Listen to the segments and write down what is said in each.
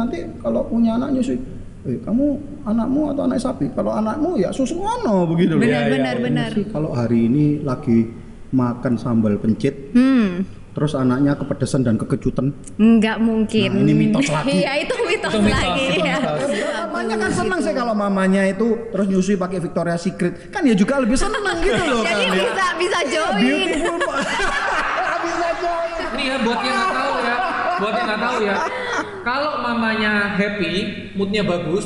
nanti kalau punya anak nyusui eh kamu anakmu atau anak sapi kalau anakmu ya susu ngono begitu loh Benar, Iya, iya, benar, iya. benar. Nyusui kalau hari ini lagi makan sambal pencit Hmm, terus anaknya kepedesan dan kekejutan nggak mungkin. Nah, ini mitos lagi. Iya, itu mitos, Itu mitos, lagi. itu ya. mamanya kan senang sih kalau mamanya itu terus nyusui pakai Victoria Secret kan ya juga lebih senang gitu loh Jadi kan ya bisa bisa join. beautiful bisa join Nih ya buat yang nggak tahu ya, buat yang nggak tahu ya. Kalau mamanya happy, moodnya bagus,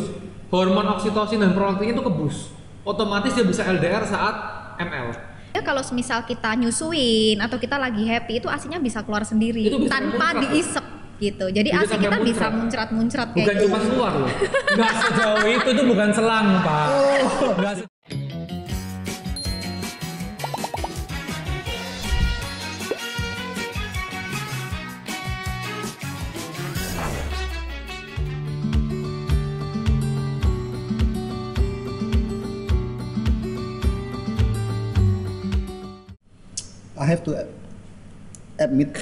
hormon oksitosin dan prolaktin itu kebus. Otomatis dia bisa LDR saat ML. Ya kalau misal kita nyusuin atau kita lagi happy itu asinya bisa keluar sendiri Itu bisa tanpa diisep gitu. Jadi Bisa asi kita bisa muncrat. muncrat-muncrat kayak Bukan gitu. cuma keluar loh. Nggak sejauh itu tuh bukan selang pak. Nggak I have to admit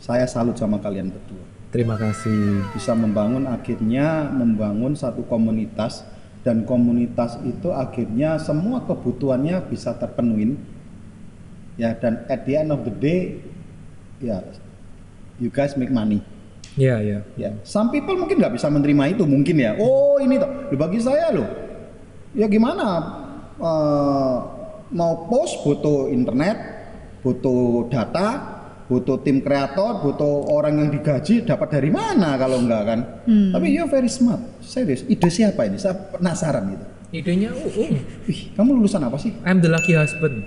saya salut sama kalian berdua. Terima kasih. bisa membangun akhirnya membangun satu komunitas dan komunitas itu akhirnya semua kebutuhannya bisa terpenuhi ya dan at the end of the day ya you guys make money. Iya iya. ya some people mungkin nggak bisa menerima itu mungkin ya. Oh ini toh bagi saya loh. Ya gimana eh, mau post butuh internet butuh data butuh tim kreator butuh orang yang digaji dapat dari mana kalau enggak kan? Tapi you're very smart. Serius. Ide siapa ini? Saya penasaran gitu. Idenya uh, Wih, kamu lulusan apa sih? I'm the lucky husband.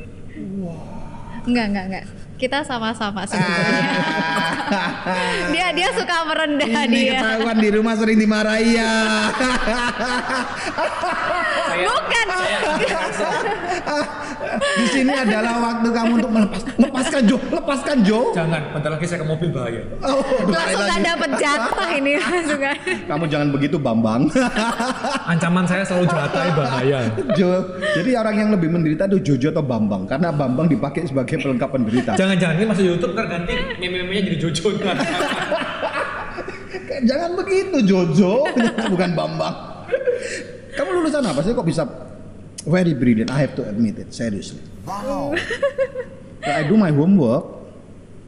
Enggak, enggak, enggak. Kita sama-sama sebenarnya. dia dia suka merendah ini dia. ketahuan di rumah sering dimarahi ya. Bukan. di sini adalah waktu kamu untuk melepas lepaskan Jo lepaskan Jo Jangan, bentar lagi saya ke mobil bahaya. Oh, Langsung lagi. gak dapet jatah ini langsung. Kamu jangan begitu Bambang. Ancaman saya selalu jatai bahaya. jo. Jadi orang yang lebih menderita itu Jojo atau Bambang karena Bambang dipakai sebagai pelengkap penderita. Jangan-jangan ini masuk YouTube ntar ganti meme-memenya jadi Jojo kan. Jangan begitu Jojo, bukan Bambang. Kamu lulusan apa sih kok bisa very brilliant? I have to admit it, seriously. Wow. I do my homework.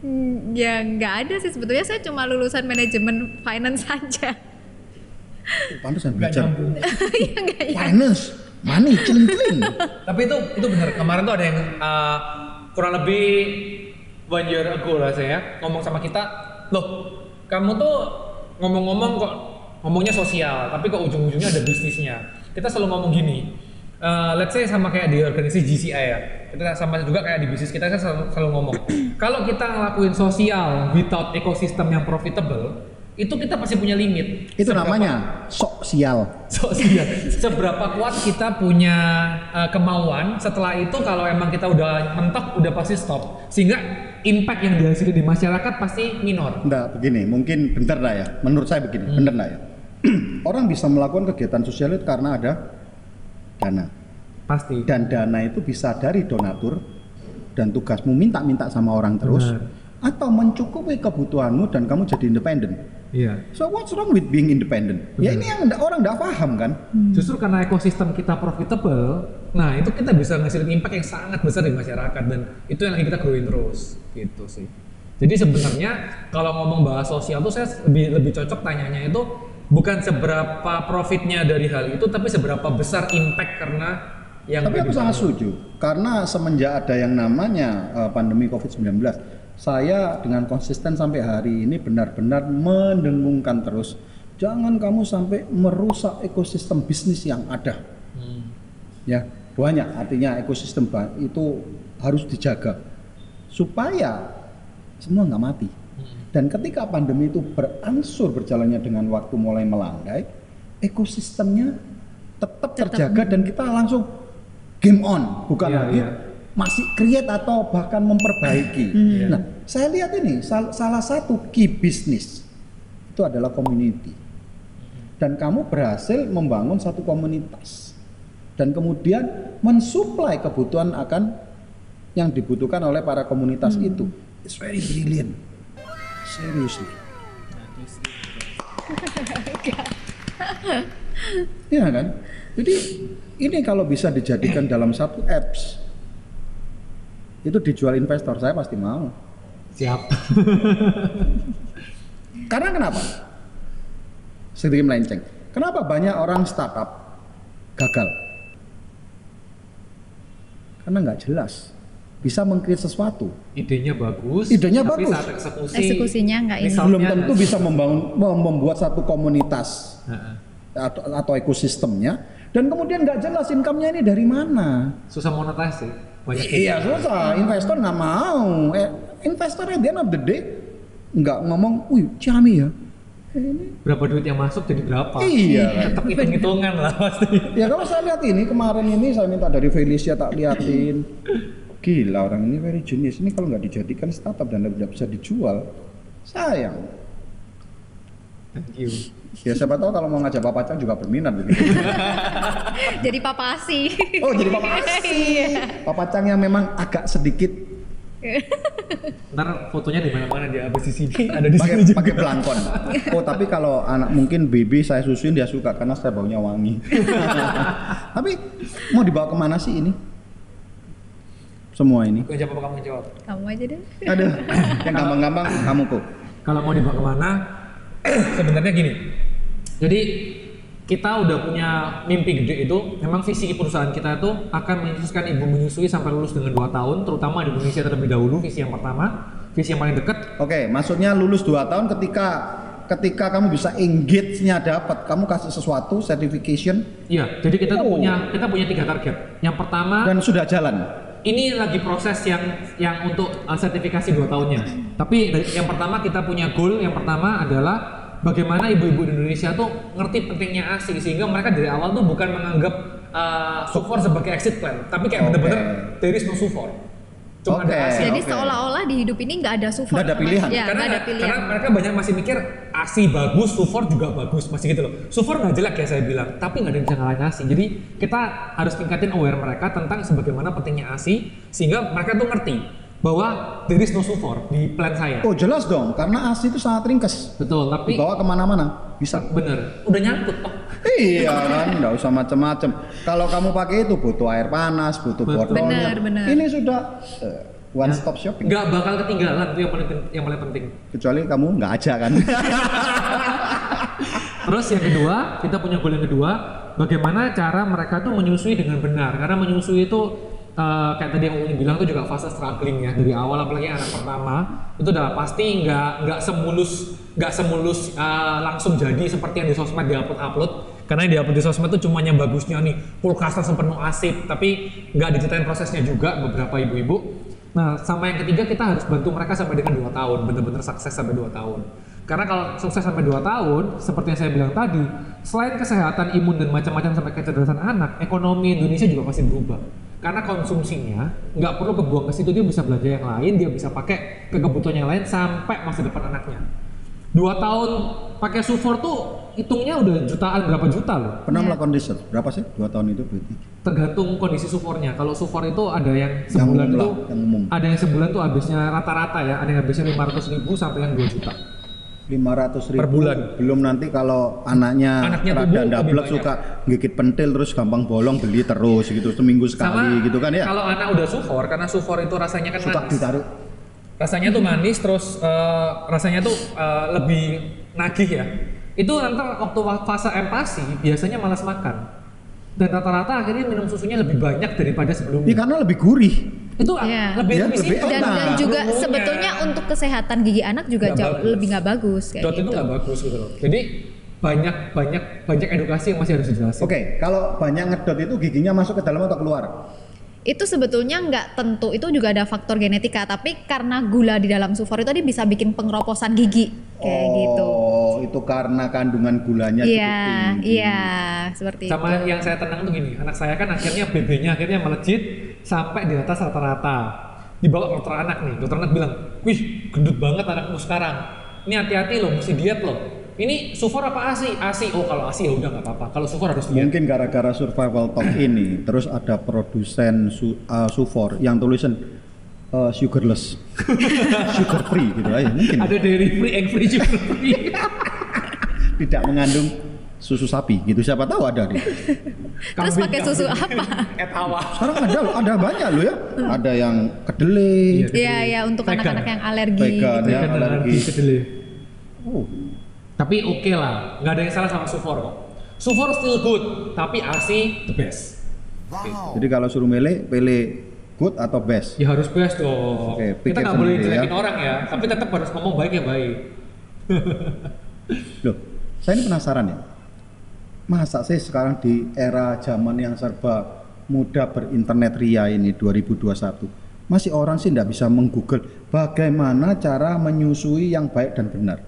Hmm, Ya nggak ada sih sebetulnya saya cuma lulusan manajemen finance saja. Pantesan Nggak belajar. Iya nggak ya. finance, money, celing-celing. Tapi itu itu benar. Kemarin tuh ada yang uh, kurang lebih one year ago lah saya ngomong sama kita, loh kamu tuh ngomong-ngomong kok ngomongnya sosial, tapi kok ujung-ujungnya ada bisnisnya. Kita selalu ngomong gini, uh, let's say sama kayak di organisasi GCI ya, kita sama juga kayak di bisnis kita kan selalu, selalu ngomong, kalau kita ngelakuin sosial without ekosistem yang profitable, itu kita pasti punya limit. Itu Seberapa- namanya sosial. sosial. Seberapa kuat kita punya uh, kemauan setelah itu kalau emang kita udah mentok udah pasti stop. Sehingga impact yang dihasilkan di masyarakat pasti minor. Enggak, begini, mungkin bentar lah ya. Menurut saya begini, Hmm. bener lah ya. Orang bisa melakukan kegiatan sosial itu karena ada dana. Pasti. Dan dana itu bisa dari donatur dan tugasmu minta-minta sama orang terus Benar. atau mencukupi kebutuhanmu dan kamu jadi independen. Iya. So what's wrong with being independent? Ya ini yang orang nggak paham kan? Justru karena ekosistem kita profitable, nah itu kita bisa ngasilin impact yang sangat besar di masyarakat dan itu yang lagi kita growing terus gitu sih. Jadi sebenarnya kalau ngomong bahas sosial tuh saya lebih lebih cocok tanyanya itu bukan seberapa profitnya dari hal itu, tapi seberapa besar impact karena yang Tapi aku dibangun. sangat setuju karena semenjak ada yang namanya uh, pandemi COVID-19, saya dengan konsisten sampai hari ini benar-benar mendengungkan terus jangan kamu sampai merusak ekosistem bisnis yang ada. Hmm. Ya, banyak artinya ekosistem itu harus dijaga supaya semua nggak mati. Dan ketika pandemi itu berangsur berjalannya dengan waktu mulai melandai, ekosistemnya tetap terjaga dan kita langsung game on, bukan Iya, lagi iya. masih create atau bahkan memperbaiki. Iya. Nah, saya lihat ini sal- salah satu key bisnis itu adalah community. Dan kamu berhasil membangun satu komunitas dan kemudian mensuplai kebutuhan akan yang dibutuhkan oleh para komunitas itu. It's very brilliant. Seriously. Iya kan? Jadi ini kalau bisa dijadikan dalam satu apps itu dijual investor saya pasti mau. Siap. Karena kenapa? Sedikit melenceng. Kenapa banyak orang startup gagal? Karena nggak jelas. Bisa mengkreat sesuatu. Idenya bagus. Idenya tapi bagus. saat eksekusi. Eksekusinya nggak ini. Belum tentu bisa membangun mem- membuat satu komunitas Heeh. atau, atau ekosistemnya dan kemudian nggak jelas income-nya ini dari mana. Susah monetasi. Banyak Iya susah, investor nggak mau. Eh, investor at the end of the day nggak ngomong, wih Ciami ya. berapa duit yang masuk jadi berapa. Iya. Tetap hitung-hitungan lah pasti. Ya kalau saya lihat ini kemarin ini saya minta dari Felicia tak liatin. Gila orang ini very genius. Ini kalau nggak dijadikan startup dan tidak bisa dijual, sayang. Thank you. Ya siapa tahu kalau mau ngajak Pak Pacang juga berminat begitu. Jadi papasi. Oh jadi Pak Iya. Pak Pacang yang memang agak sedikit Ntar fotonya di mana-mana dia habis di sini, ada di sini juga. pakai belangkon. Oh tapi kalau anak mungkin baby saya susuin dia suka karena saya baunya wangi. tapi mau dibawa ke mana sih ini? Semua ini. Yang jawab apa kamu jawab? Kamu aja deh. Aduh, yang gampang-gampang kamu kok. Kalau mau dibawa ke mana? Sebenarnya gini. Jadi kita udah punya mimpi gede itu, memang visi perusahaan kita itu akan menyususkan ibu menyusui sampai lulus dengan 2 tahun, terutama di Indonesia terlebih dahulu, visi yang pertama, visi yang paling dekat. Oke, maksudnya lulus 2 tahun ketika ketika kamu bisa engage-nya dapat, kamu kasih sesuatu certification Iya, jadi kita tuh Oh. punya kita punya tiga target. Yang pertama, dan sudah jalan. Ini lagi proses yang yang untuk uh, sertifikasi dua tahunnya. Tapi yang pertama kita punya goal yang pertama adalah bagaimana ibu-ibu di Indonesia tuh ngerti pentingnya ASI sehingga mereka dari awal tuh bukan menganggap uh, Sufor sebagai exit plan, tapi kayak Oke. bener-bener there is no Sufor. Cuma Oke. ada ASI. Jadi oke. seolah-olah di hidup ini nggak ada support. Nggak ada pilihan. Ya, karena nggak ada pilihan. karena mereka banyak masih mikir ASI bagus, Sufor juga bagus, masih gitu loh. Sufor nggak jelek ya saya bilang, tapi nggak ada yang bisa ngalahin ASI. Jadi kita harus tingkatin aware mereka tentang sebagaimana pentingnya ASI sehingga mereka tuh ngerti bahwa there is no Sufor di plan saya. Oh jelas dong, karena ASI itu sangat ringkas. Betul, tapi Dibawa ke mana-mana, bisa. bener, udah nyangkut toh. Iya kan, nggak usah macem-macem. Kalau kamu pakai itu butuh air panas, butuh Betul. botolnya. Benar, benar. Ini sudah eh, one stop shopping. Nggak bakal ketinggalan itu yang paling yang paling penting. Kecuali kamu nggak aja kan. Terus yang kedua, kita punya goal yang kedua, bagaimana cara mereka tuh menyusui dengan benar. Karena menyusui itu eh, kayak tadi yang Uni bilang tuh juga fase struggling ya dari awal apalagi anak pertama itu udah pasti nggak nggak semulus nggak semulus eh, langsung jadi seperti yang di sosmed di upload upload karena di upload di sosmed tuh cuma yang bagusnya nih kulkasnya sepenuh asip tapi nggak diceritain prosesnya juga beberapa ibu-ibu Nah, sama yang ketiga kita harus bantu mereka sampai dengan 2 tahun, bener-bener sukses sampai 2 tahun. Karena kalau sukses sampai 2 tahun, seperti yang saya bilang tadi, selain kesehatan imun dan macam-macam sampai kecerdasan anak, ekonomi Indonesia juga pasti berubah. Karena konsumsinya nggak perlu kebuang ke situ, dia bisa belanja yang lain, dia bisa pakai ke kebutuhan yang lain sampai masa depan anaknya. Dua tahun pakai sufor tuh hitungnya udah jutaan berapa juta loh. Pernah Iya. melakukan riset, berapa sih? Dua tahun itu berarti. tergantung kondisi sufornya. Kalau sufor itu ada yang sebulan umum itu lah, yang umum. ada yang sebulan tuh habisnya rata-rata ya, ada yang habisnya 500 ribu sampai yang 2 juta. 500 ribu Per bulan. belum nanti kalau anaknya, Anaknya ndablek banyak. suka gigit pentil terus gampang bolong beli terus gitu seminggu sekali gitu kan ya Kalau anak udah sufor karena sufor itu rasanya kan suka manis. ditaruh Rasanya tuh manis terus eh, rasanya tuh eh, lebih nagih ya. Itu nanti waktu fase empasi biasanya malas makan. Dan rata-rata akhirnya minum susunya lebih banyak daripada Iya sebelumnya. karena lebih gurih Itu Iya. lebih Iya, lebih lebih simpel. dan, enak. dan juga sebetulnya untuk kesehatan gigi anak juga Nggak jauh bagus. lebih nggak bagus kayak Dot itu gitu. nggak bagus gitu loh. Jadi banyak banyak banyak edukasi yang masih harus dijelasin. oke kalau banyak ngedot itu giginya masuk ke dalam atau keluar Itu sebetulnya nggak tentu, itu juga ada faktor genetika, tapi karena gula di dalam sufor itu tadi bisa bikin pengeroposan gigi kayak gitu. oh itu karena kandungan gulanya cukup Iya, tinggi iya, seperti itu. Sama yang saya tenang tuh gini, anak saya kan akhirnya BB-nya akhirnya melejit sampai di atas rata-rata. Dibawa ke dokter anak nih, dokter anak bilang, wih gendut banget anakmu sekarang. Ini hati-hati loh, mesti diet loh. Ini sufor apa ASI? ASI, oh kalau ASI ya udah nggak apa-apa. Kalau sufor harus diet. mungkin gara-gara survival talk ini terus ada produsen su, uh, sufor yang tulisan uh, sugarless sugar free gitu aja mungkin Ada dairy free, egg free, sugar free. tidak mengandung susu sapi gitu siapa tahu ada deh Terus pakai susu apa? Et awal. sekarang ada loh ada banyak loh ya ada yang kedelai Iya, ya untuk Vegan. anak-anak yang alergi. Vegan. gitu. Ya, Kan alergi. alergi kedelai. oh Tapi oke lah, nggak ada yang salah sama Sufor kok. Sufor still good, tapi ASI the best. jadi kalau suruh milih pilih good atau best Ya harus best dong. Oke, Kita nggak boleh sendiri jelekin ya. orang ya, tapi tetap harus ngomong baik ya baik. loh saya ini penasaran ya masa sih sekarang di era zaman yang serba mudah berinternet ria ini 2021 masih orang sih tidak bisa menggoogle bagaimana cara menyusui yang baik dan benar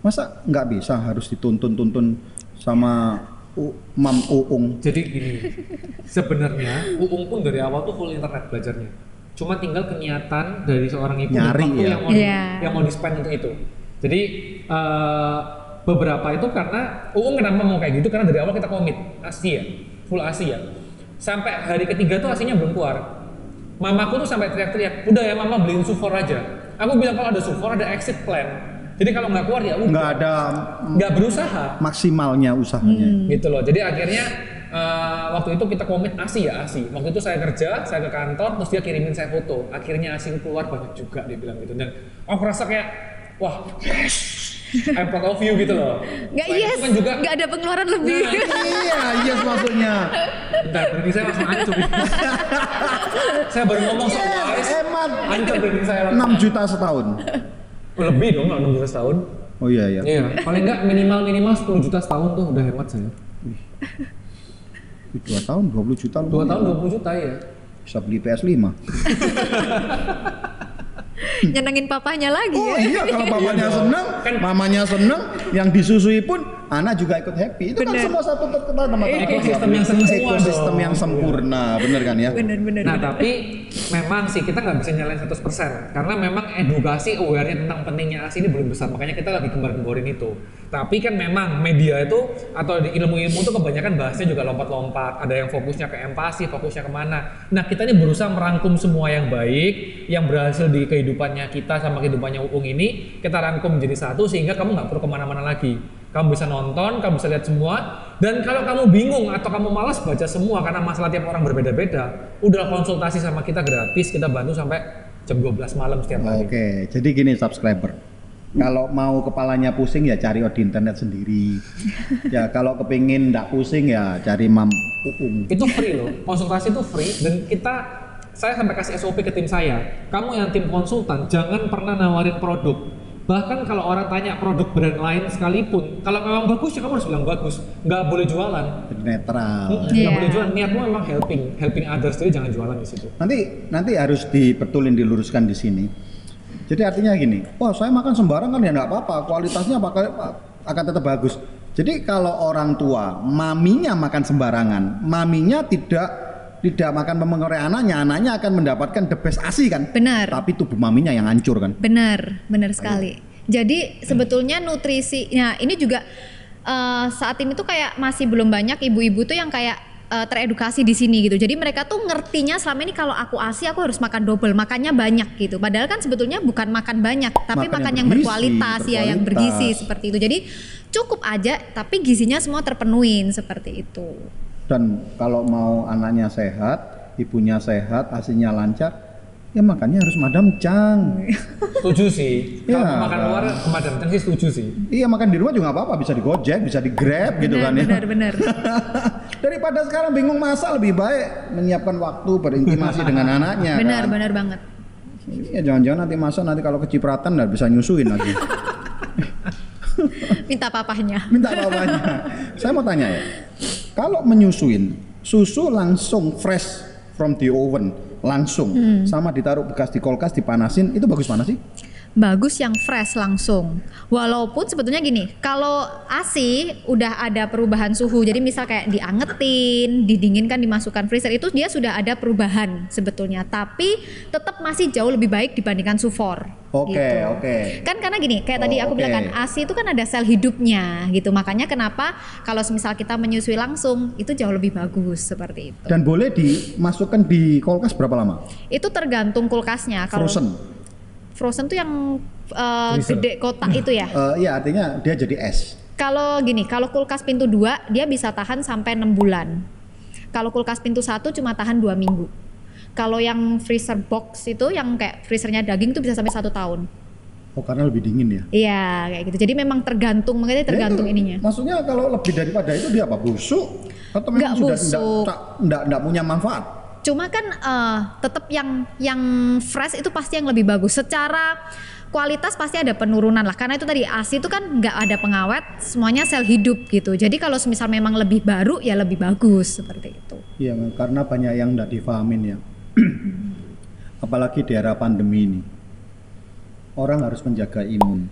masa nggak bisa harus dituntun-tuntun sama U- Mam Uung Jadi gini, sebenarnya Uung pun dari awal tuh full internet belajarnya. Cuma tinggal kenyatan dari seorang ibu Nyari waktu ya. yang mau Iya. yang mau di spend untuk itu. Jadi eh, beberapa itu karena Uung kenapa mau kayak gitu karena dari awal kita komit ASI ya, full ASI ya. Sampai hari ketiga tuh ASInya belum keluar. Mamaku tuh sampai teriak-teriak, udah ya mama beliin sufor aja. Aku bilang kalau ada sufor ada exit plan. Jadi kalau nggak keluar ya udah. nggak ada Nggak berusaha. Maksimalnya usahanya. Gitu loh. Jadi akhirnya eh, waktu itu kita komit ASI ya ASI waktu itu saya kerja saya ke kantor terus dia kirimin saya foto. Akhirnya ASI keluar banyak juga dia bilang gitu. Dan aku rasa kayak wah I'm proud of you gitu loh. Nggak Selain yes, kan juga nggak ada pengeluaran lebih. Nah, iya yes maksudnya. Bentar berarti saya langsung hancur saya baru ngomong soal Yes, AS hemat. hancur berarti saya 6 juta setahun lebih dong nggak 6 juta setahun. Oh iya ya iya. Paling nggak minimal minimal 10 juta setahun tuh udah hemat saya dua tahun 20 juta dua tahun 20 juta ya bisa beli PS5 Nyenengin papanya lagi Oh ya. iya kalau bapaknya seneng, Kan- mamanya seneng, yang disusui pun anak juga ikut happy. Itu kan Bener. semua satu kita teman-teman. Ekosistem yang sempurna Ekosistem yang sempurna, bener kan ya? Bener bener. Nah bener. tapi memang sih kita nggak bisa nyalain 100% karena memang edukasi aware tentang pentingnya ASI ini belum besar makanya kita lagi gembar-gemborin itu. Tapi kan memang media itu atau ilmu-ilmu itu kebanyakan bahasnya juga lompat-lompat. Ada yang fokusnya ke empati, fokusnya ke mana. Nah kita ini berusaha merangkum semua yang baik, yang berhasil di kehidupannya kita sama kehidupannya Uung ini kita rangkum menjadi satu sehingga kamu nggak perlu ke mana-mana lagi. Kamu bisa nonton, kamu bisa lihat semua. Dan kalau kamu bingung atau kamu malas baca semua karena masalah tiap orang berbeda-beda, udah konsultasi sama kita gratis, kita bantu sampai jam 12 malam setiap hari. Oke, jadi gini subscriber. Kalau mau kepalanya pusing ya cari di internet sendiri. ya kalau kepingin nggak pusing ya cari mam uung. Itu free loh, konsultasi itu free dan kita saya sampai kasih SOP ke tim saya. Kamu yang tim konsultan jangan pernah nawarin produk. Bahkan kalau orang tanya produk brand lain sekalipun, kalau memang bagus ya kamu harus bilang bagus. Nggak boleh jualan. Jadi netral. Nggak Iya. boleh jualan. Niatmu memang helping, helping others jadi jangan jualan di situ. Nanti nanti harus dibetulin diluruskan di sini. Jadi artinya gini, wah saya makan sembarang kan ya nggak apa-apa, kualitasnya bakal akan tetap bagus. Jadi kalau orang tua maminya makan sembarangan, maminya tidak tidak makan mempengaruhi anaknya, anaknya akan mendapatkan the best asi kan. Benar. Tapi tubuh maminya yang hancur kan. Benar, benar sekali. Jadi sebetulnya nutrisi, nah ini juga eh, saat ini tuh kayak masih belum banyak ibu-ibu tuh yang kayak eh, teredukasi di sini gitu. Jadi mereka tuh ngertinya selama ini kalau aku ASI aku harus makan double, makannya banyak gitu. Padahal kan sebetulnya bukan makan banyak, tapi Makan makan, yang yang bergizi, berkualitas ya, yang berkualitas. bergizi seperti itu. Jadi cukup aja, tapi gizinya semua terpenuhin seperti itu. Dan kalau mau anaknya sehat, ibunya sehat, asinya lancar, ya makannya harus madam cang. Setuju sih. Ya, Kalau makan kan. luar ke Madam Chang sih setuju sih. Iya makan di rumah juga nggak apa-apa, bisa digojek, bisa digrab gitu kan ya. benar, benar. Daripada sekarang bingung masak lebih baik menyiapkan waktu berintimasi dengan anaknya. benar, kan? benar banget. Iya jangan-jangan nanti masak nanti kalau kecipratan nggak bisa nyusuin lagi. Minta papahnya. Minta bapaknya. Saya mau tanya ya, kalau menyusuin susu langsung fresh from the oven langsung sama ditaruh bekas di kulkas dipanasin itu bagus mana sih? Bagus yang fresh langsung. Walaupun sebetulnya gini, kalau ASI udah ada perubahan suhu, jadi misal kayak diangetin, didinginkan, dimasukkan freezer itu dia sudah ada perubahan sebetulnya, tapi tetap masih jauh lebih baik dibandingkan sufor. Oke, gitu. oke. Kan karena gini, kayak tadi Oh, aku oke. bilang kan ASI itu kan ada sel hidupnya gitu. Makanya kenapa kalau misal kita menyusui langsung itu jauh lebih bagus seperti itu. Dan boleh dimasukkan di kulkas berapa lama? Itu tergantung kulkasnya. Kalau Frozen. Frozen tuh yang uh, Freezer. gede kotak itu ya. Eh, Iya artinya dia jadi es. Kalau gini, kalau kulkas pintu 2 dia bisa tahan sampai 6 bulan. Kalau kulkas pintu 1 cuma tahan 2 minggu. Kalau yang freezer box itu yang kayak freezernya daging itu bisa sampai satu tahun. Oh karena lebih dingin ya. Iya kayak gitu. Jadi memang tergantung makanya tergantung Ya itu, ininya. Maksudnya kalau lebih daripada itu dia apa? Busuk atau memang Nggak sudah busuk. Enggak, enggak, enggak punya manfaat? Cuma kan eh, tetap yang yang fresh itu pasti yang lebih bagus. Secara kualitas pasti ada penurunan lah. Karena itu tadi ASI itu kan nggak ada pengawet, semuanya sel hidup gitu. Jadi kalau misal memang lebih baru ya lebih bagus seperti itu. Iya, karena banyak yang enggak difahamin ya. Apalagi di era pandemi ini. Orang harus menjaga imun.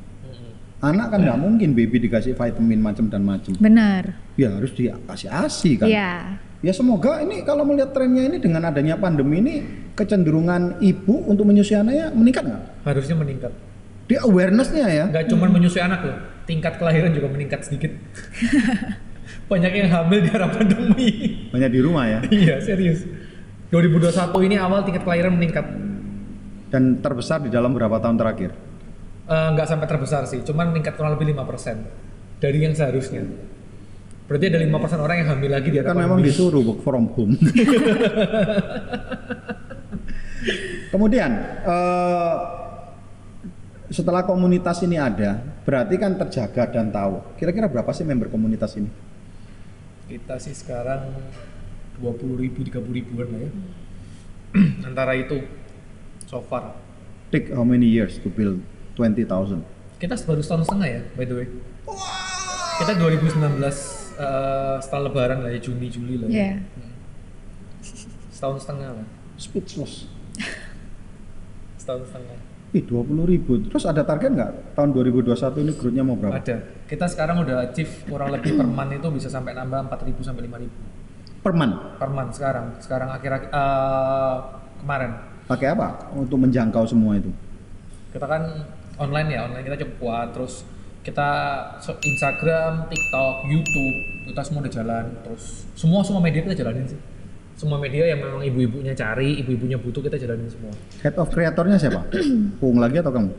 Anak kan nggak mungkin baby dikasih vitamin macam dan macam. Benar. Ya harus dikasih ASI kan. Iya. Ya semoga ini kalau melihat trennya ini dengan adanya pandemi ini kecenderungan ibu untuk menyusui anaknya meningkat nggak? Harusnya meningkat. Di awarenessnya ya. Nggak cuma menyusui anak loh, tingkat kelahiran juga meningkat sedikit. Banyak yang hamil di era pandemi. Banyak di rumah ya. iya, serius. 2021 ini awal tingkat kelahiran meningkat. Dan terbesar di dalam berapa tahun terakhir? Eh, nggak sampai terbesar sih, cuman meningkat kurang lebih 5% dari yang seharusnya. Berarti ada 5% orang yang hamil lagi di kan memang disuruh work from home. Kemudian eh, setelah komunitas ini ada, berarti kan terjaga dan tahu. Kira-kira berapa sih member komunitas ini? Kita sih sekarang 20 ribu, 30 ribuan lah ya. Antara itu so far. Take how many years to build 20,000? Kita baru setahun setengah ya, by the way. Kita 2019 eh, setelah lebaran lah ya, Juni, Juli lah ya. Iya. Setahun setengah lah. Speechless. Setahun setengah. Ih, 20 ribu. Terus ada target nggak tahun 2021 ini growth-nya mau berapa? Ada. Kita sekarang udah achieve kurang lebih per month itu bisa sampai nambah 4.000 sampai 5.000 Per month. per month sekarang. Sekarang akhir-akhir eh, kemarin. Pakai apa untuk menjangkau semua itu? Kita kan online ya, online kita cukup kuat. Terus kita Instagram, TikTok, YouTube, kita semua udah jalan. Terus semua semua media kita jalanin sih. Semua media yang memang ibu-ibunya cari, ibu-ibunya butuh kita jalanin semua. Head of kreatornya siapa? Pung lagi atau kamu?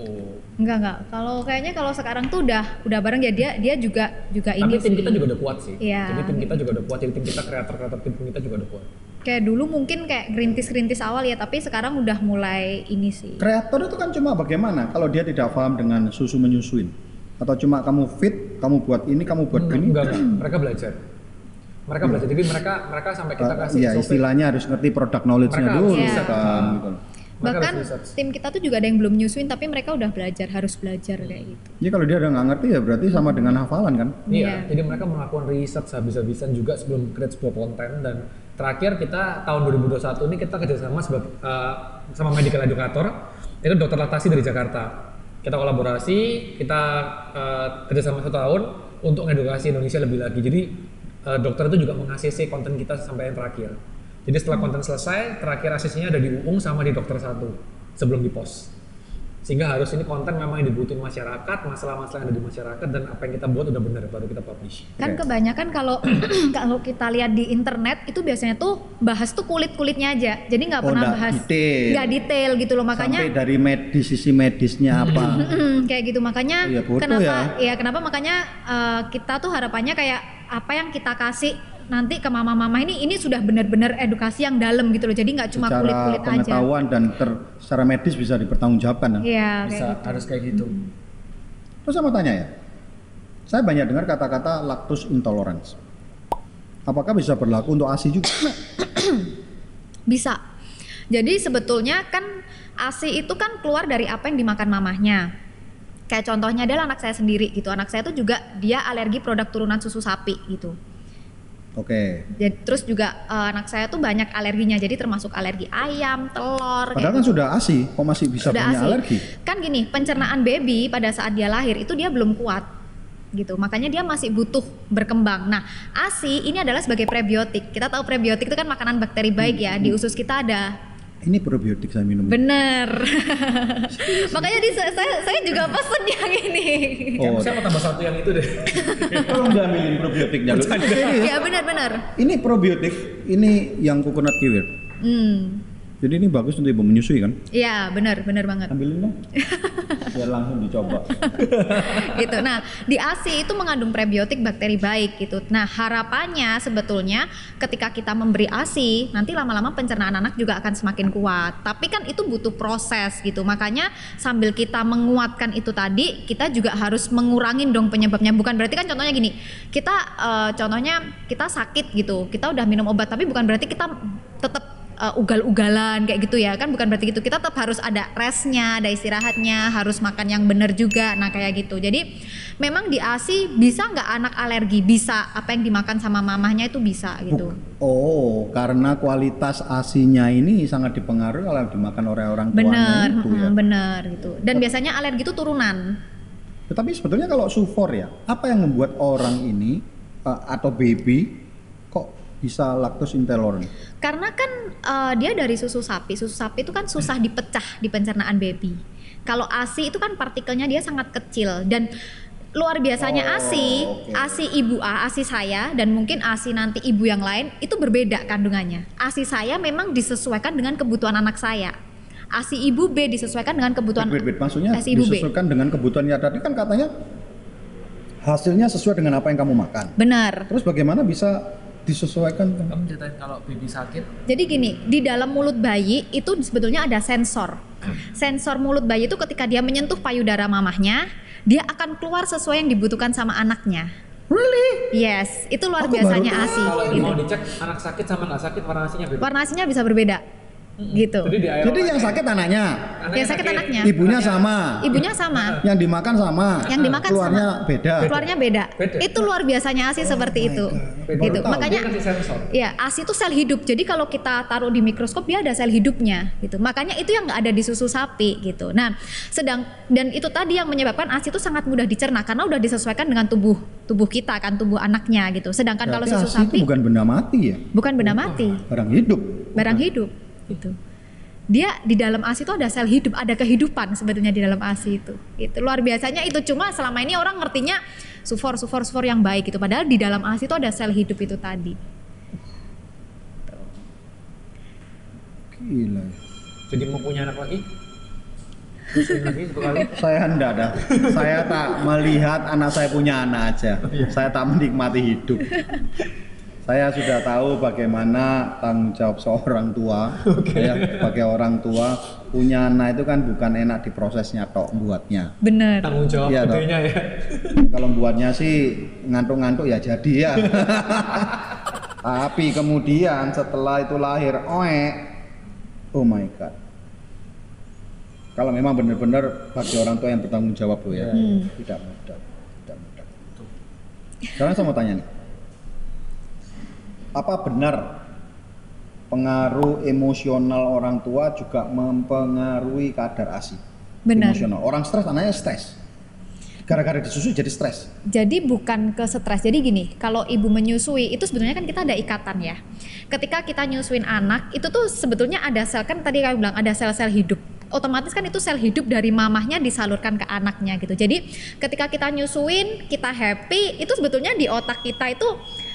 Oh. Enggak enggak. Kalau kayaknya kalau sekarang tuh udah udah bareng ya dia dia juga juga Tapi ini tim sih. kita juga udah kuat sih. Iya. Jadi tim kita juga udah kuat. Jadi tim kita kreator-kreator tim kita juga udah kuat. Kayak dulu mungkin kayak gerintis-gerintis awal ya, tapi sekarang udah mulai ini sih. Kreator itu kan cuma bagaimana kalau dia tidak paham dengan susu menyusuin atau cuma kamu fit, kamu buat ini, kamu buat enggak, ini. enggak, enggak. mereka belajar. Mereka belajar. Jadi mereka mereka sampai kita Uh, kasih ya istilahnya harus ngerti product knowledge-nya Mereka dulu harus kan gitu. Bahkan tim kita tuh juga ada yang belum nyusuin tapi mereka udah belajar, harus belajar kayak gitu. Jadi kalau dia udah nggak ngerti ya berarti sama dengan hafalan kan? Iya, Iya. jadi mereka melakukan riset habis-habisan juga sebelum create sebuah konten dan terakhir kita tahun 2021 ini kita kerjasama sebagai eh, sama medical educator itu dokter laktasi dari Jakarta. Kita kolaborasi, kita eh, kerjasama satu tahun untuk mengedukasi Indonesia lebih lagi. Jadi eh, dokter itu juga meng-ACC konten kita sampai yang terakhir. Jadi setelah konten selesai, terakhir ACC-nya ada di Uung sama di dokter satu sebelum di post sehingga harus ini konten memang yang dibutuhin masyarakat masalah-masalah yang ada di masyarakat dan apa yang kita buat udah benar baru kita publish Kan Oke. kebanyakan kalau kalau kita lihat di internet itu biasanya tuh bahas tuh kulit-kulitnya aja. Jadi nggak Oh, pernah nggak bahas detail. nggak detail gitu loh makanya Sampai dari medis sisi medisnya apa? Kayak gitu makanya Iya, kenapa ya. kenapa makanya eh, kita tuh harapannya kayak apa yang kita kasih nanti ke mama-mama ini ini sudah benar-benar edukasi yang dalam gitu loh jadi nggak cuma secara kulit-kulit aja pengetahuan dan ter, secara medis bisa dipertanggungjawabkan. kan? iya kayak bisa gitu harus kayak gitu Terus saya mau tanya ya, saya banyak dengar kata-kata lactose intolerance. Apakah bisa berlaku untuk ASI juga? bisa jadi sebetulnya kan ASI itu kan keluar dari apa yang dimakan mamahnya kayak contohnya adalah anak saya sendiri gitu anak saya tuh juga dia alergi produk turunan susu sapi gitu Oke. Jadi, terus juga eh, anak saya tuh banyak alerginya jadi termasuk alergi ayam telur Padahal kan gitu. sudah ASI, kok masih bisa Sudah punya ASI. alergi? Kan gini, pencernaan baby pada saat dia lahir itu dia belum kuat gitu. Makanya dia masih butuh berkembang. Nah, ASI ini adalah sebagai prebiotik. Kita tahu prebiotik itu kan makanan bakteri baik ya. Di usus kita ada. Ini probiotik saya minum. Bener. Makanya di saya saya juga pesen yang ini. Oh, saya mau tambah satu yang itu deh tolong diambilin probiotiknya. lu. Serius? ya benar-benar. Ini probiotik, ini yang coconut kiwir. Hmm. Jadi ini bagus untuk ibu menyusui kan? Iya, benar, benar banget. Ambilin dong. Biar langsung dicoba. gitu. Nah, di ASI itu mengandung prebiotik bakteri baik gitu. Nah, harapannya sebetulnya ketika kita memberi ASI, nanti lama-lama pencernaan anak juga akan semakin kuat. Tapi kan itu butuh proses gitu. Makanya sambil kita menguatkan itu tadi, kita juga harus mengurangin dong penyebabnya. Bukan berarti kan contohnya gini, kita eh, contohnya kita sakit gitu, kita udah minum obat, tapi bukan berarti kita tetap uh, ugal-ugalan kayak gitu ya. Kan bukan berarti gitu. Kita tetap harus ada restnya ada istirahatnya harus makan yang benar juga. Nah kayak gitu. Jadi memang di ASI bisa nggak anak alergi? Bisa. Apa yang dimakan sama mamahnya itu bisa gitu. Oh, karena kualitas asinya ini sangat dipengaruhi kalau dimakan oleh orang tuanya bener itu ya. bener gitu. Dan biasanya alergi itu turunan. Tetapi sebetulnya kalau sufor ya, apa yang membuat orang ini uh, atau baby bisa laktos intoleran? Karena kan eh, dia dari susu sapi, susu sapi itu kan susah dipecah di pencernaan baby. Kalau ASI itu kan partikelnya dia sangat kecil dan luar biasanya Oh, ASI, oke. ASI ibu A, ASI saya dan mungkin ASI nanti ibu yang lain itu berbeda kandungannya. ASI saya memang disesuaikan dengan kebutuhan anak saya. ASI ibu B disesuaikan dengan kebutuhan Wait, wait, wait. Maksudnya ASI ibu B. disesuaikan dengan kebutuhannya tadi kan katanya hasilnya sesuai dengan apa yang kamu makan. Benar. Terus bagaimana bisa disesuaikan? Kamu ceritain kalau baby sakit, Jadi gini, di dalam mulut bayi itu sebetulnya ada sensor. Sensor mulut bayi itu ketika dia menyentuh payudara mamahnya, dia akan keluar sesuai yang dibutuhkan sama anaknya. Really? Yes, itu luar Aku biasanya ASI. kalau Gitu. mau dicek anak sakit sama nggak sakit warna nasinya beda. Warna ASINya bisa berbeda, gitu. Jadi Jadi yang sakit anaknya, Yang sakit anaknya. ibunya sama, Ibunya sama, yang dimakan sama, Yang dimakan keluarnya beda. keluarnya beda. Beda. Itu luar biasanya ASI seperti itu. Beda. Gitu. Tahu. Makanya. Ya, ASI itu sel hidup. Jadi kalau kita taruh di mikroskop dia ada sel hidupnya gitu. Makanya itu yang nggak ada di susu sapi gitu. Nah, sedang dan itu tadi yang menyebabkan ASI itu sangat mudah dicerna karena udah disesuaikan dengan tubuh tubuh kita kan, tubuh anaknya gitu. Sedangkan kalau Berarti susu ASI sapi itu bukan benda mati ya, bukan benda mati, barang hidup. barang hidup gitu. Dia di dalam ASI itu ada sel hidup, ada kehidupan sebetulnya di dalam ASI itu. Itu luar biasanya itu cuma selama ini orang ngertinya sufor sufor sufor yang baik gitu. Padahal di dalam ASI itu ada sel hidup itu tadi. Gila. Jadi mau punya anak lagi? Susuin lagi satu kali. Saya enggak ada. Saya tak melihat anak saya punya anak aja. Iya. Saya tak menikmati hidup. Saya sudah tahu bagaimana tanggung jawab seorang tua. Ya, sebagai orang tua punya anak itu kan bukan enak di prosesnya tok buatnya. Bener. Tanggung jawab gedenya ya. Kalau buatnya sih ngantuk-ngantuk ya jadi ya. Tapi kemudian setelah itu lahir, oe, oh my god. Kalau memang benar-benar bagi orang tua yang bertanggung jawab loh ya, Hmm. tidak mudah, tidak mudah. Sekarang saya mau tanya nih, apa benar pengaruh emosional orang tua juga mempengaruhi kadar ASI? Benar. Emosional. Orang stres, anaknya stres. Gara-gara disusui jadi stres. Jadi bukan ke stres. Jadi gini, kalau ibu menyusui itu sebetulnya kan kita ada ikatan ya. Ketika kita nyusuin anak, itu tuh sebetulnya ada sel kan tadi kamu bilang ada sel-sel hidup. Otomatis kan itu sel hidup dari mamahnya disalurkan ke anaknya gitu. Jadi ketika kita nyusuin, kita happy, itu sebetulnya di otak kita itu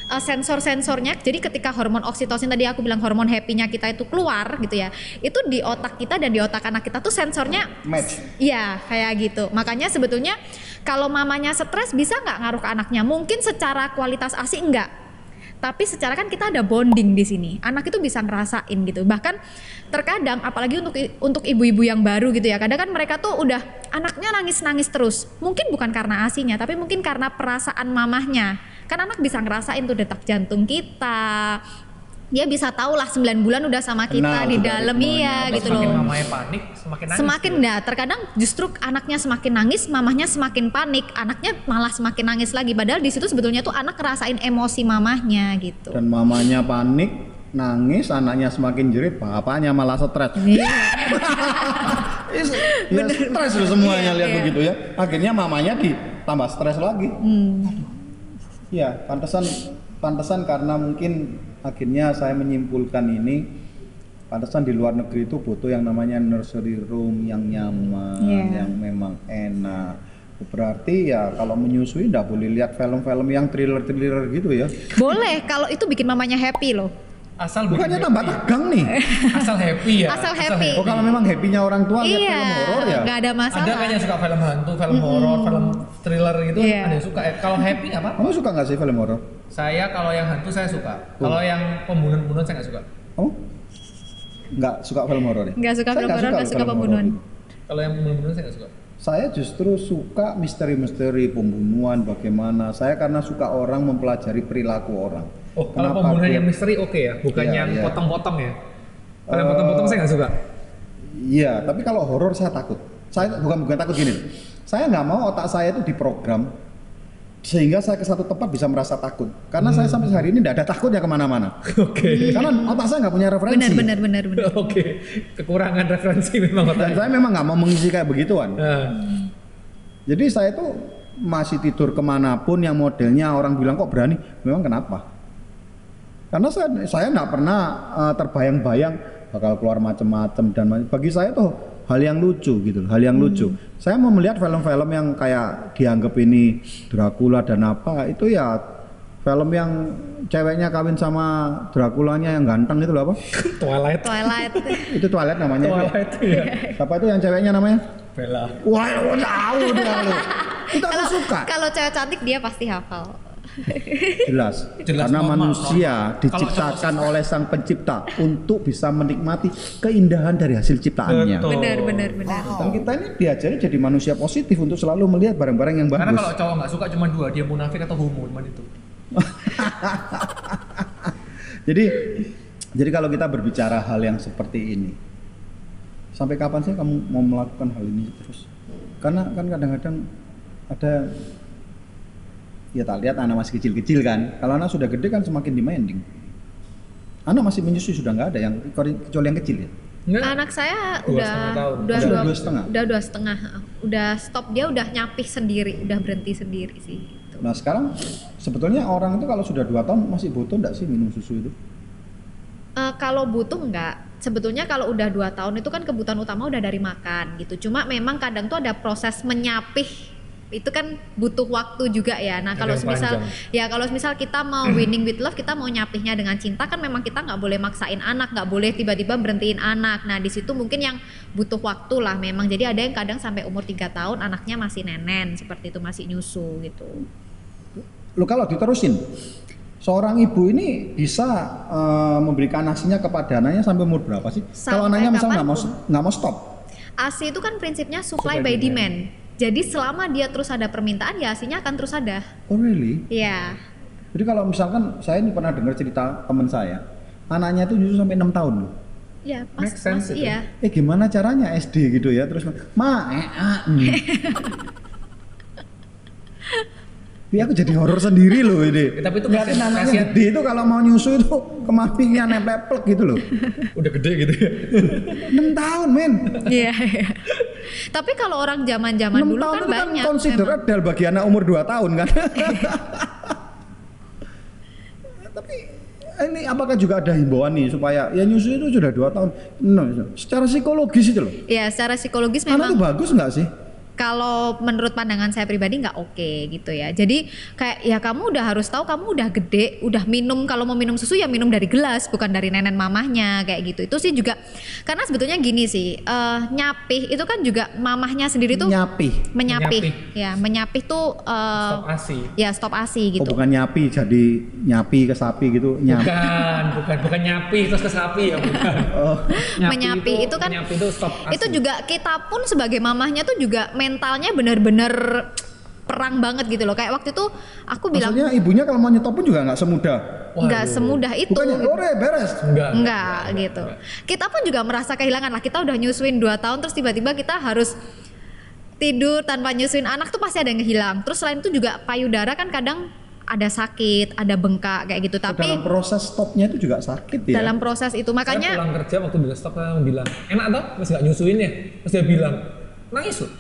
uh, sensor-sensornya. Jadi ketika hormon oksitosin tadi aku bilang hormon happy-nya kita itu keluar gitu ya. Itu di otak kita dan di otak anak kita tuh sensornya Match. Iya, kayak gitu. Makanya sebetulnya kalau mamanya stres bisa nggak ngaruh ke anaknya? Mungkin secara kualitas ASI enggak. Tapi secara kan kita ada bonding di sini. Anak itu bisa ngerasain gitu. Bahkan terkadang apalagi untuk untuk ibu-ibu yang baru gitu ya. Kadang kan mereka tuh udah anaknya nangis-nangis terus. Mungkin bukan karena ASINya, tapi mungkin karena perasaan mamahnya. Kan anak bisa ngerasain tuh detak jantung kita. Dia bisa tahu lah 9 bulan udah sama kita Kenal di dalam iya gitu semakin loh mamanya panik, semakin nangis. semakin gitu. enggak terkadang justru anaknya semakin nangis mamahnya semakin panik anaknya malah semakin nangis lagi padahal di situ sebetulnya tuh anak ngerasain emosi mamahnya gitu Dan mamanya panik, nangis, anaknya semakin jerit, bapaknya malah stres. Iya. Ya stres loh semuanya Iya, lihat iya. begitu ya. Akhirnya mamanya ditambah stres lagi. Hmm. Iya, pantesan pantesan karena mungkin akhirnya saya menyimpulkan ini pantesan di luar negeri itu butuh yang namanya nursery room yang nyaman, Iya. yang memang enak. Berarti ya kalau menyusui nggak boleh lihat film-film yang thriller-thriller gitu ya. boleh kalau itu bikin mamanya happy loh asal Bukannya tambah happy. tegang nih. asal happy ya Asal happy. Oh kalau memang happy-nya orang tua lihat iya, film horor ya. nggak ada masalah. ada kan yang suka film hantu, film horor, film thriller gitu Iya. ada yang suka. Eh, kalau happy nggak apa? Kamu suka nggak sih film horor? Saya kalau yang hantu saya suka. Oh. Kalau yang pembunuhan-pembunuhan saya nggak suka. Kamu nggak suka film horor ya? Nggak suka Saya film horor, nggak suka film pembunuhan. Kalau yang pembunuhan-pembunuhan saya nggak suka. Saya justru suka misteri-misteri pembunuhan bagaimana. Saya karena suka orang mempelajari perilaku orang. Oh, kalau pembunuhan dia- yang misteri oke ya, bukan Iya, yang iya. potong-potong ya. Kalau yang Eh, potong-potong saya nggak suka. Iya, tapi kalau horor saya takut. Saya bukan bukan takut gini. Saya nggak mau otak saya itu diprogram sehingga saya ke satu tempat bisa merasa takut. Karena saya sampai hari ini tidak ada takutnya ke mana-mana. Oke. Karena otak saya nggak punya referensi. Benar, benar, benar, benar. Oke, kekurangan referensi memang Dan otaknya. saya memang nggak mau mengisi kayak begituan. Nah, Jadi saya itu masih tidur ke mana pun yang modelnya orang bilang kok berani. Memang kenapa? Karena saya saya nggak pernah eh, terbayang-bayang bakal keluar macam-macam dan bagi saya tuh hal yang lucu gitu, hal yang lucu. Saya mau melihat film-film yang kayak dianggap ini Dracula dan apa itu ya film yang ceweknya kawin sama Draculanya yang ganteng itu loh apa? Twilight. Twilight. itu Twilight namanya. Twilight ya. Siapa itu yang ceweknya namanya? Bella. Wah, tahu dia lo. Itu aku Kalau suka. kalau cewek cantik dia pasti hafal. Jelas. Jelas, Karena normal, manusia normal. diciptakan oleh sang pencipta untuk bisa menikmati keindahan dari hasil ciptaannya. Betul. Benar, benar, benar. Dan kita ini diajari jadi manusia positif untuk selalu melihat barang-barang yang Karena bagus. kalau cowok nggak suka cuma dua, dia munafik atau homo, cuma itu. Jadi jadi kalau kita berbicara hal yang seperti ini, sampai kapan sih kamu mau melakukan hal ini terus? Karena kan kadang-kadang ada ya tak lihat anak masih kecil-kecil kan. Kalau anak sudah gede kan semakin demanding. Anak masih menyusui sudah nggak ada yang kecuali yang kecil ya. Enggak. Anak saya Dua udah tahun. udah Sudah dua, dua setengah? udah dua setengah, udah stop dia udah nyapih sendiri, udah berhenti sendiri sih. Gitu. Nah sekarang sebetulnya orang itu kalau sudah dua tahun masih butuh nggak sih minum susu itu? Eh, kalau butuh enggak, sebetulnya kalau udah dua tahun itu kan kebutuhan utama udah dari makan gitu. Cuma memang kadang tuh ada proses menyapih itu kan butuh waktu juga ya. Nah kalau misal ya kalau misal kita mau winning with love, kita mau nyapihnya dengan cinta kan memang kita nggak boleh maksain anak, nggak boleh tiba-tiba berhentiin anak. Nah di situ mungkin yang butuh waktu lah memang. Jadi ada yang kadang sampai umur tiga tahun anaknya masih nenen seperti itu masih nyusu gitu. Lo kalau diterusin, seorang ibu ini bisa eh, memberikan asinya kepada anaknya sampai umur berapa sih? Kalau Sampai anaknya misalnya nggak mau nggak mau stop, ASI itu kan prinsipnya Supply supply by demand. demand. Jadi selama dia terus ada permintaan ya asinya akan terus ada. oh really? Iya. Jadi kalau misalkan saya ini pernah dengar cerita teman saya, anaknya itu justru sampai enam tahun loh. Iya, pas, Make sense itu. iya. Eh gimana caranya SD gitu ya? Terus ma, eh, ah, hmm. Ya aku jadi horor sendiri loh ini. Ya, tapi itu Ngeliatin kasihan- anaknya kasihan. gede itu kalau mau nyusu itu kemapinya nempel plek gitu loh. Udah gede gitu ya. 6 tahun men. Iya. iya. Tapi kalau orang zaman-zaman 6 dulu tahun kan itu kan banyak. consider memang. adult bagi anak umur 2 tahun kan. Tapi ini apakah juga ada himbauan nih supaya ya nyusu itu sudah 2 tahun. No, secara psikologis itu loh. Iya, secara psikologis Anak itu memang bagus nggak sih? Kalau menurut pandangan saya pribadi nggak oke gitu ya. Jadi kayak ya kamu udah harus tahu kamu udah gede, udah minum kalau mau minum susu ya minum dari gelas bukan dari nenek mamahnya kayak gitu. Itu sih juga karena sebetulnya gini sih, eh, nyapih itu kan juga mamahnya sendiri tuh Nyapi. menyapih. Menyapih. Ya, menyapih tuh eh, Stop asi. ya stop asi Oh gitu. bukan nyapi jadi nyapi ke sapi gitu nyapi. Bukan, bukan, bukan nyapi terus ke sapi ya, bukan. Oh. Menyapi itu kan- menyapi itu stop asi. itu juga kita pun sebagai mamahnya tuh juga mentalnya bener-bener perang banget gitu loh kayak waktu itu aku bilang Maksudnya ibunya kalau mau nyetop pun juga nggak semudah. nggak semudah itu Bukannya gitu. ore beres. Enggak. enggak gitu kita pun juga merasa kehilangan lah kita udah nyusuin 2 tahun terus tiba-tiba kita harus tidur tanpa nyusuin anak tuh pasti ada yang hilang terus selain itu juga payudara kan kadang ada sakit ada bengkak kayak gitu tapi Dalam proses stopnya itu juga sakit ya. dalam proses itu Saya makanya pulang kerja waktu bilang stop saya bilang enak toh terus nggak nyusuin ya terus dia bilang nangis loh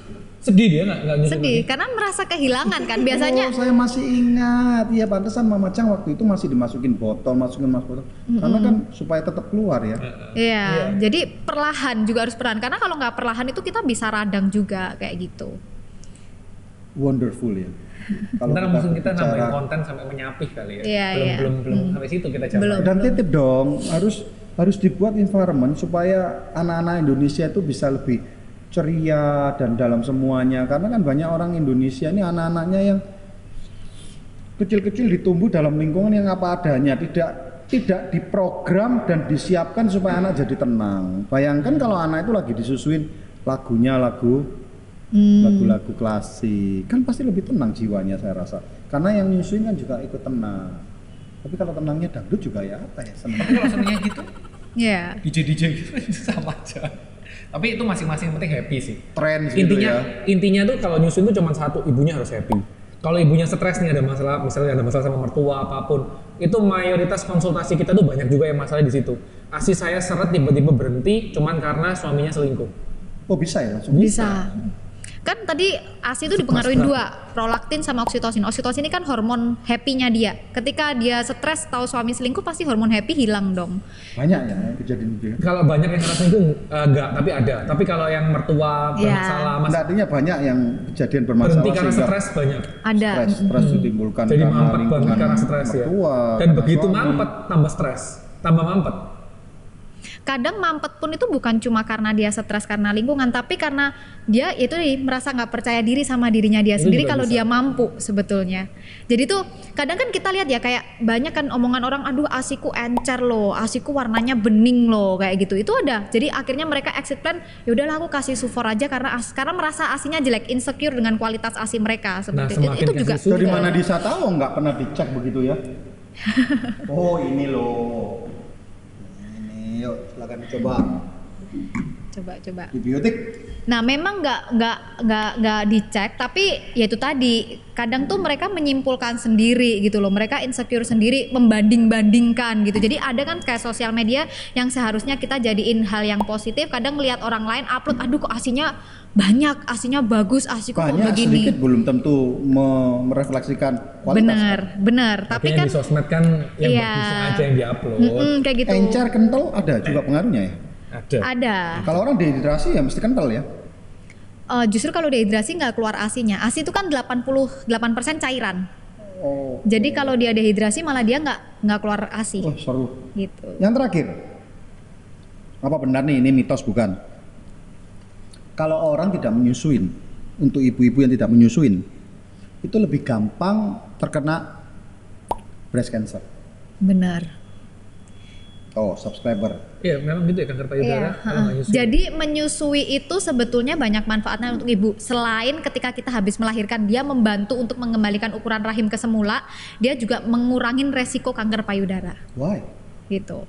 sedih dia nggak nggak sedih lagi. karena merasa kehilangan kan biasanya Oh, saya masih ingat. Iya, pantesan Mama Cang waktu itu masih dimasukin botol, masukin mas botol. Karena kan supaya tetap keluar ya. Iya, jadi perlahan juga harus perlahan karena kalau nggak perlahan itu kita bisa radang juga kayak gitu. wonderful ya. Ntar mungkin kita berbicara- nambahin konten sampai menyapih kali ya. Iya, belum, iya. belum belum Hmm. sampai situ kita jalan. Belum. dan titip dong harus harus dibuat environment supaya anak-anak Indonesia itu bisa lebih ceria dan dalam semuanya. Karena kan banyak orang Indonesia ini anak-anaknya yang kecil-kecil ditumbuh dalam lingkungan yang apa adanya. Tidak tidak diprogram dan disiapkan supaya anak jadi tenang. Bayangkan kalau anak itu lagi disusuin lagunya lagu Hmm. lagu-lagu klasik. Kan pasti lebih tenang jiwanya saya rasa. Karena yang nyusuin kan juga ikut tenang. Tapi kalau tenangnya dangdut juga ya apa ya seneng. Tapi kalau senengnya gitu, Iya. DJ DJ gitu itu sama aja. Tapi itu masing-masing penting happy sih. tren gitu intinya ya. intinya tuh kalau nyusun tuh cuma satu ibunya harus happy. Kalau ibunya stres nih ada masalah misalnya ada masalah sama mertua apa pun itu mayoritas konsultasi kita tuh banyak juga yang masalah di situ. Asi saya seret tiba-tiba berhenti cuman karena suaminya selingkuh. Oh bisa ya? Langsung Bisa. Kan tadi ASI itu dipengaruhi dua, prolaktin sama oksitosin. Oksitosin ini kan hormon happy-nya dia. Ketika dia stres tahu suami selingkuh pasti hormon happy hilang dong. banyak ya kejadian itu ya kalau banyak yang kena selingkuh enggak tapi ada tapi kalau yang mertua Iya. bermasalah mas Nah, artinya banyak yang kejadian bermasalah berhenti karena stres banyak Ada. stres stres ditimbulkan jadi karena mampet banget karena stres ya mertua, dan begitu suami. mampet tambah stres tambah mampet Kadang mampet pun itu bukan cuma karena dia stres karena lingkungan, tapi karena dia itu nih, merasa nggak percaya diri sama dirinya dia Itu sendiri kalau bisa. dia mampu sebetulnya. Jadi tuh kadang kan kita lihat ya kayak banyak kan omongan orang, aduh asiku encer loh, asiku warnanya bening loh kayak gitu. Itu ada. Jadi akhirnya mereka exit plan, ya udahlah aku kasih sufor aja karena as, karena merasa asinya jelek, insecure dengan kualitas asi mereka Nah, seperti itu. semakin Itu juga dari mana Disa tahu nggak pernah dicek begitu ya oh ini loh yuk silakan coba coba coba. antibiotik Nah, memang nggak nggak nggak nggak dicek, tapi ya itu tadi kadang tuh mereka menyimpulkan sendiri gitu loh. Mereka insecure sendiri, membanding-bandingkan gitu. Jadi ada kan kayak sosial media yang seharusnya kita jadiin hal yang positif. Kadang lihat orang lain upload, aduh kok asinya banyak, asinya bagus, asiku kok banyak begini. sedikit belum tentu me- merefleksikan kualitas Bener, bener. Tapi yang kan di sosmed kan yang Iya. bagusnya aja yang diupload mm-mm, kayak gitu. encer kental ada juga pengaruhnya ya ada Ada. kalau orang dehidrasi ya mesti kental ya Eh, justru kalau dehidrasi nggak keluar asinya. Asi itu kan 88% cairan. oh Jadi kalau dia dehidrasi malah dia nggak nggak keluar asi oh seru gitu. Yang terakhir, apa benar nih ini mitos bukan? Kalau orang tidak menyusuin, untuk ibu-ibu yang tidak menyusuin, itu lebih gampang terkena breast cancer. Benar. Oh, subscriber. Iya, memang gitu ya kanker payudara Iya, nyusun. Jadi menyusui itu sebetulnya banyak manfaatnya untuk ibu. Selain ketika kita habis melahirkan, dia membantu untuk mengembalikan ukuran rahim ke semula, dia juga mengurangin resiko kanker payudara, Why? gitu.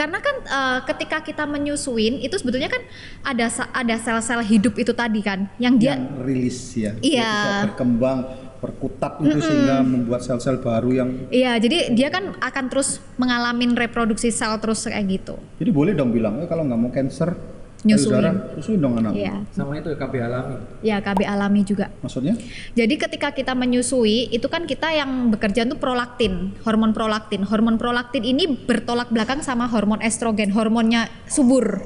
Karena kan eh, ketika kita menyusuin itu sebetulnya kan ada ada sel-sel hidup itu tadi kan, yang dia yang rilis ya. Iya. berkembang, berkutat itu sehingga membuat sel-sel baru yang. Iya, jadi dia kan akan terus mengalami reproduksi sel terus kayak gitu. Jadi boleh dong bilang, eh kalau nggak mau cancer, Nyusuin. payudara, susuin dong anak. Iya. sama itu KB alami. Ya, KB alami juga. Maksudnya? Jadi ketika kita menyusui itu kan kita yang bekerja untuk prolaktin, hormon prolaktin. Hormon prolaktin ini bertolak belakang sama hormon estrogen, hormonnya subur.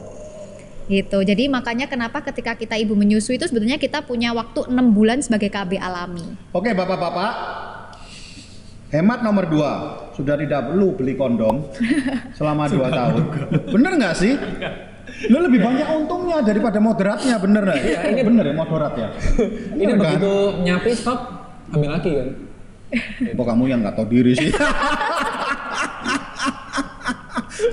Gitu. Jadi makanya kenapa ketika kita ibu menyusui itu sebetulnya kita punya waktu 6 bulan sebagai KB alami. Oke bapak-bapak, hemat nomor dua, sudah tidak perlu beli kondom selama dua tahun. Bener nggak sih? Lo lebih banyak untungnya daripada moderatnya, bener nggak? Iya, ini bener ya moderat ya. Ini Bener kan? begitu nyapi stop hamil lagi kan. Kok kamu yang nggak tahu diri sih?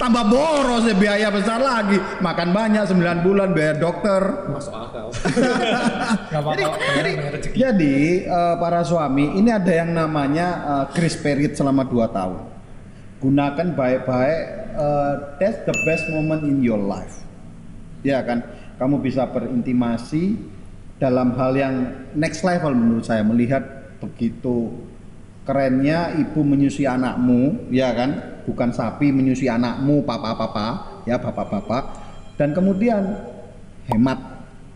Tambah boros ya biaya besar lagi. Makan banyak 9 bulan biaya dokter. Masuk akal. Jadi, jadi, jadi, eh, para suami ini ada yang namanya eh, grace period selama 2 tahun. Gunakan baik-baik. Eh, that's the best moment in your life. Ya kan, kamu bisa berintimasi dalam hal yang next level menurut saya melihat begitu kerennya ibu menyusui anakmu, ya kan, bukan sapi menyusui anakmu, papa-papa, ya bapak-bapak, dan kemudian hemat,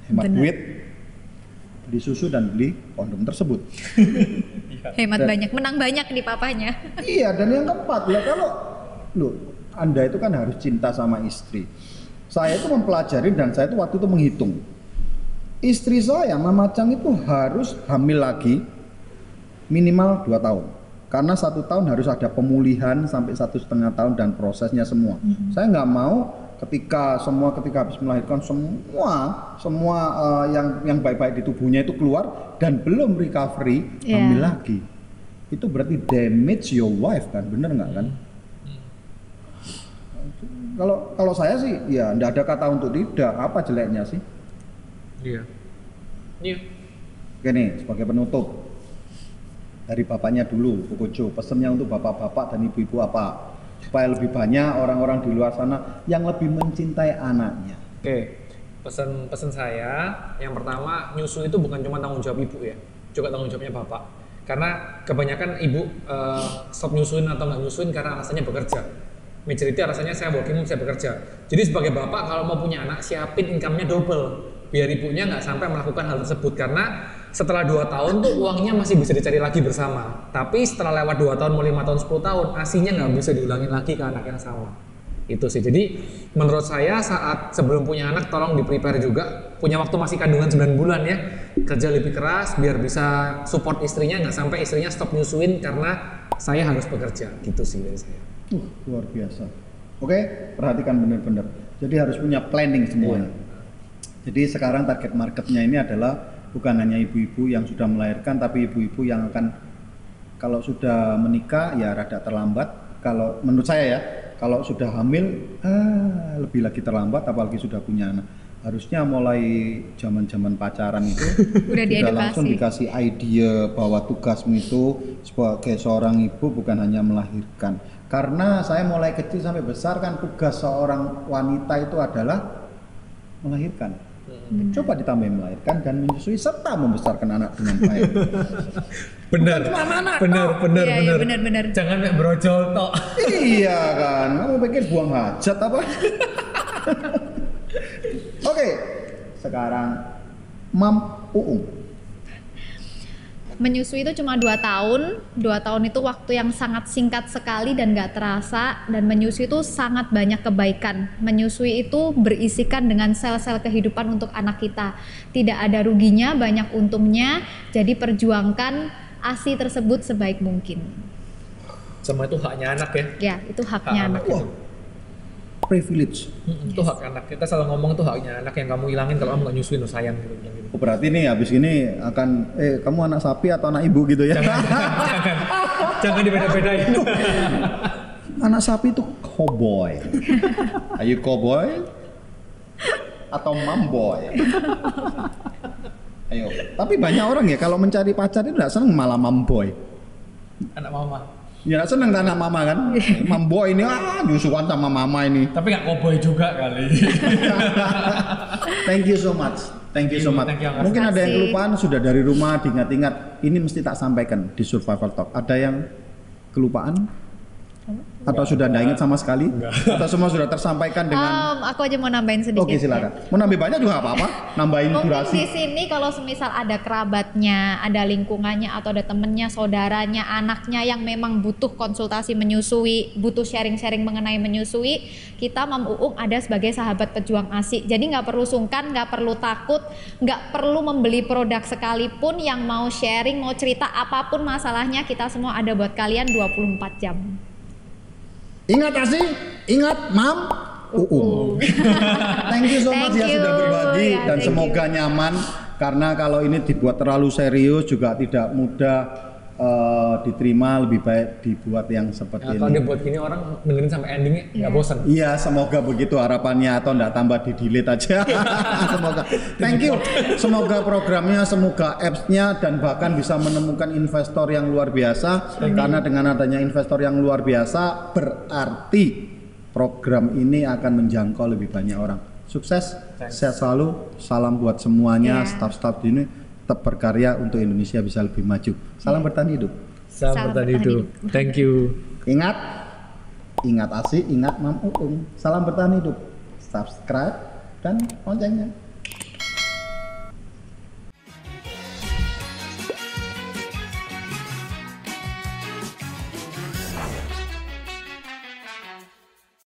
hemat Benar. duit, beli susu dan beli kondom tersebut. Hemat Dan- banyak, menang banyak di papanya. iya, dan yang keempat ya kalau lo Anda itu kan harus cinta sama istri. Saya itu mempelajari dan saya itu waktu itu menghitung. istri saya Mama Chang itu harus hamil lagi minimal 2 tahun karena satu tahun harus ada pemulihan sampai satu setengah tahun dan prosesnya semua saya nggak mau ketika semua ketika habis melahirkan semua semua eh, yang yang baik-baik di tubuhnya itu keluar dan belum recovery Iya. hamil lagi itu berarti damage your wife kan bener nggak kan kalau kalau saya sih ya nggak ada kata untuk tidak apa jeleknya sih Iya. Iya. Oke nih, sebagai penutup dari bapaknya dulu, Bu Kojo, pesannya untuk bapak-bapak dan ibu-ibu apa? Supaya lebih banyak orang-orang di luar sana yang lebih mencintai anaknya. Oke, pesan pesan saya yang pertama nyusu itu bukan cuma tanggung jawab ibu ya, juga tanggung jawabnya bapak. Karena kebanyakan ibu eh, stop nyusuin atau nggak nyusuin karena alasannya bekerja. Majority alasannya saya working saya bekerja. Jadi sebagai bapak kalau mau punya anak siapin income-nya double. Biar ibunya nggak sampai melakukan hal tersebut. Karena setelah dua tahun tuh uangnya masih bisa dicari lagi bersama. Tapi setelah lewat dua tahun mau lima tahun 10 tahun asinya nggak bisa diulangin lagi ke anak yang sama. Itu sih. Jadi menurut saya saat sebelum punya anak tolong di prepare juga. Punya waktu masih kandungan 9 bulan ya. Kerja lebih keras biar bisa support istrinya nggak sampai istrinya stop nyusuin karena saya harus bekerja. Gitu sih dari saya Uh, luar biasa. Oke, perhatikan benar-benar. Jadi harus punya planning semuanya. Jadi sekarang target marketnya ini adalah bukan hanya ibu-ibu yang sudah melahirkan, tapi ibu-ibu yang akan kalau sudah menikah ya rada terlambat. Kalau menurut saya ya, kalau sudah hamil ah, lebih lagi terlambat, apalagi sudah punya anak. Harusnya mulai zaman-zaman pacaran itu Udah sudah langsung dikasih ide bahwa tugasmu itu sebagai seorang ibu bukan hanya melahirkan. Karena saya mulai kecil sampai besar kan tugas seorang wanita itu adalah melahirkan. Coba ditambah melahirkan dan menyusui serta membesarkan anak dengan baik. benar benar benar Iya, iya, benar benar-benar. jangan kayak brojol tok iya kan, kamu pikir buang hajat apa? Oke, sekarang Mam Uung. Menyusui itu cuma dua tahun, dua tahun itu waktu yang sangat singkat sekali dan gak terasa. Dan menyusui itu sangat banyak kebaikan. Menyusui itu berisikan dengan sel-sel kehidupan untuk anak kita. Tidak ada ruginya, banyak untungnya. Jadi perjuangkan ASI tersebut sebaik mungkin. sama itu haknya anak ya Ya, itu hak haknya anak anak. itu Privilege. Itu hak anak kita selalu ngomong itu haknya anak yang kamu hilangin kalau kamu nggak nyusuin lo sayang gitu gitu. Oh, berarti nih habis ini akan eh kamu anak sapi atau anak ibu gitu ya? jangan jangan jangan dibeda-bedain anak sapi itu cowboy. Ayo cowboy atau mamboy? Ayo. Tapi banyak orang ya kalau mencari pacar itu tidak senang malah mamboy. anak mama Ya senang anak mama kan. Mamboy ini ah nyusuan sama mama ini. tapi nggak cowboy juga kali Thank you so much. Thank you so much. Thank you, Angga. Mungkin ada yang kelupaan sudah dari rumah diingat-ingat. Ini mesti tak sampaikan di survival talk. Ada yang kelupaan? Atau sudah tidak ingat sama sekali? Atau semua sudah tersampaikan dengan Em, aku aja mau nambahin sedikit. Oke ya. silakan. Mau nambah banyak juga nggak apa-apa. Nambahin Mungkin durasi. di sini kalau semisal ada kerabatnya, ada lingkungannya atau ada temennya, saudaranya, anaknya yang memang butuh konsultasi menyusui, butuh sharing-sharing mengenai menyusui, kita Mam Uung ada sebagai sahabat pejuang ASI. Jadi nggak perlu sungkan, nggak perlu takut, nggak perlu membeli produk sekalipun yang mau sharing, mau cerita apa pun masalahnya, kita semua ada buat kalian 24 jam. Ingat Asi, ingat Mam? Uung. thank you so much Thank ya you. sudah berbagi Ya, dan semoga nyaman. Karena kalau ini dibuat terlalu serius juga tidak mudah eh, diterima lebih baik dibuat yang seperti Nah, kalau ini. dibuat gini orang dengerin sampai endingnya nggak bosan Iya, semoga begitu harapannya atau enggak tambah di delete aja. semoga. Thank you. Semoga programnya, semoga apps-nya dan bahkan bisa menemukan investor yang luar biasa. Karena dengan adanya investor yang luar biasa berarti program ini akan menjangkau lebih banyak orang. Sukses, sehat selalu. Salam buat semuanya, Iya. staff-staff di ini tetap berkarya untuk Indonesia bisa lebih maju. Salam bertahan hidup. Salam Salam bertahan itu hidup. thank you Ingat, ingat asik, ingat mam uung. Salam bertahan hidup. Subscribe dan loncengnya.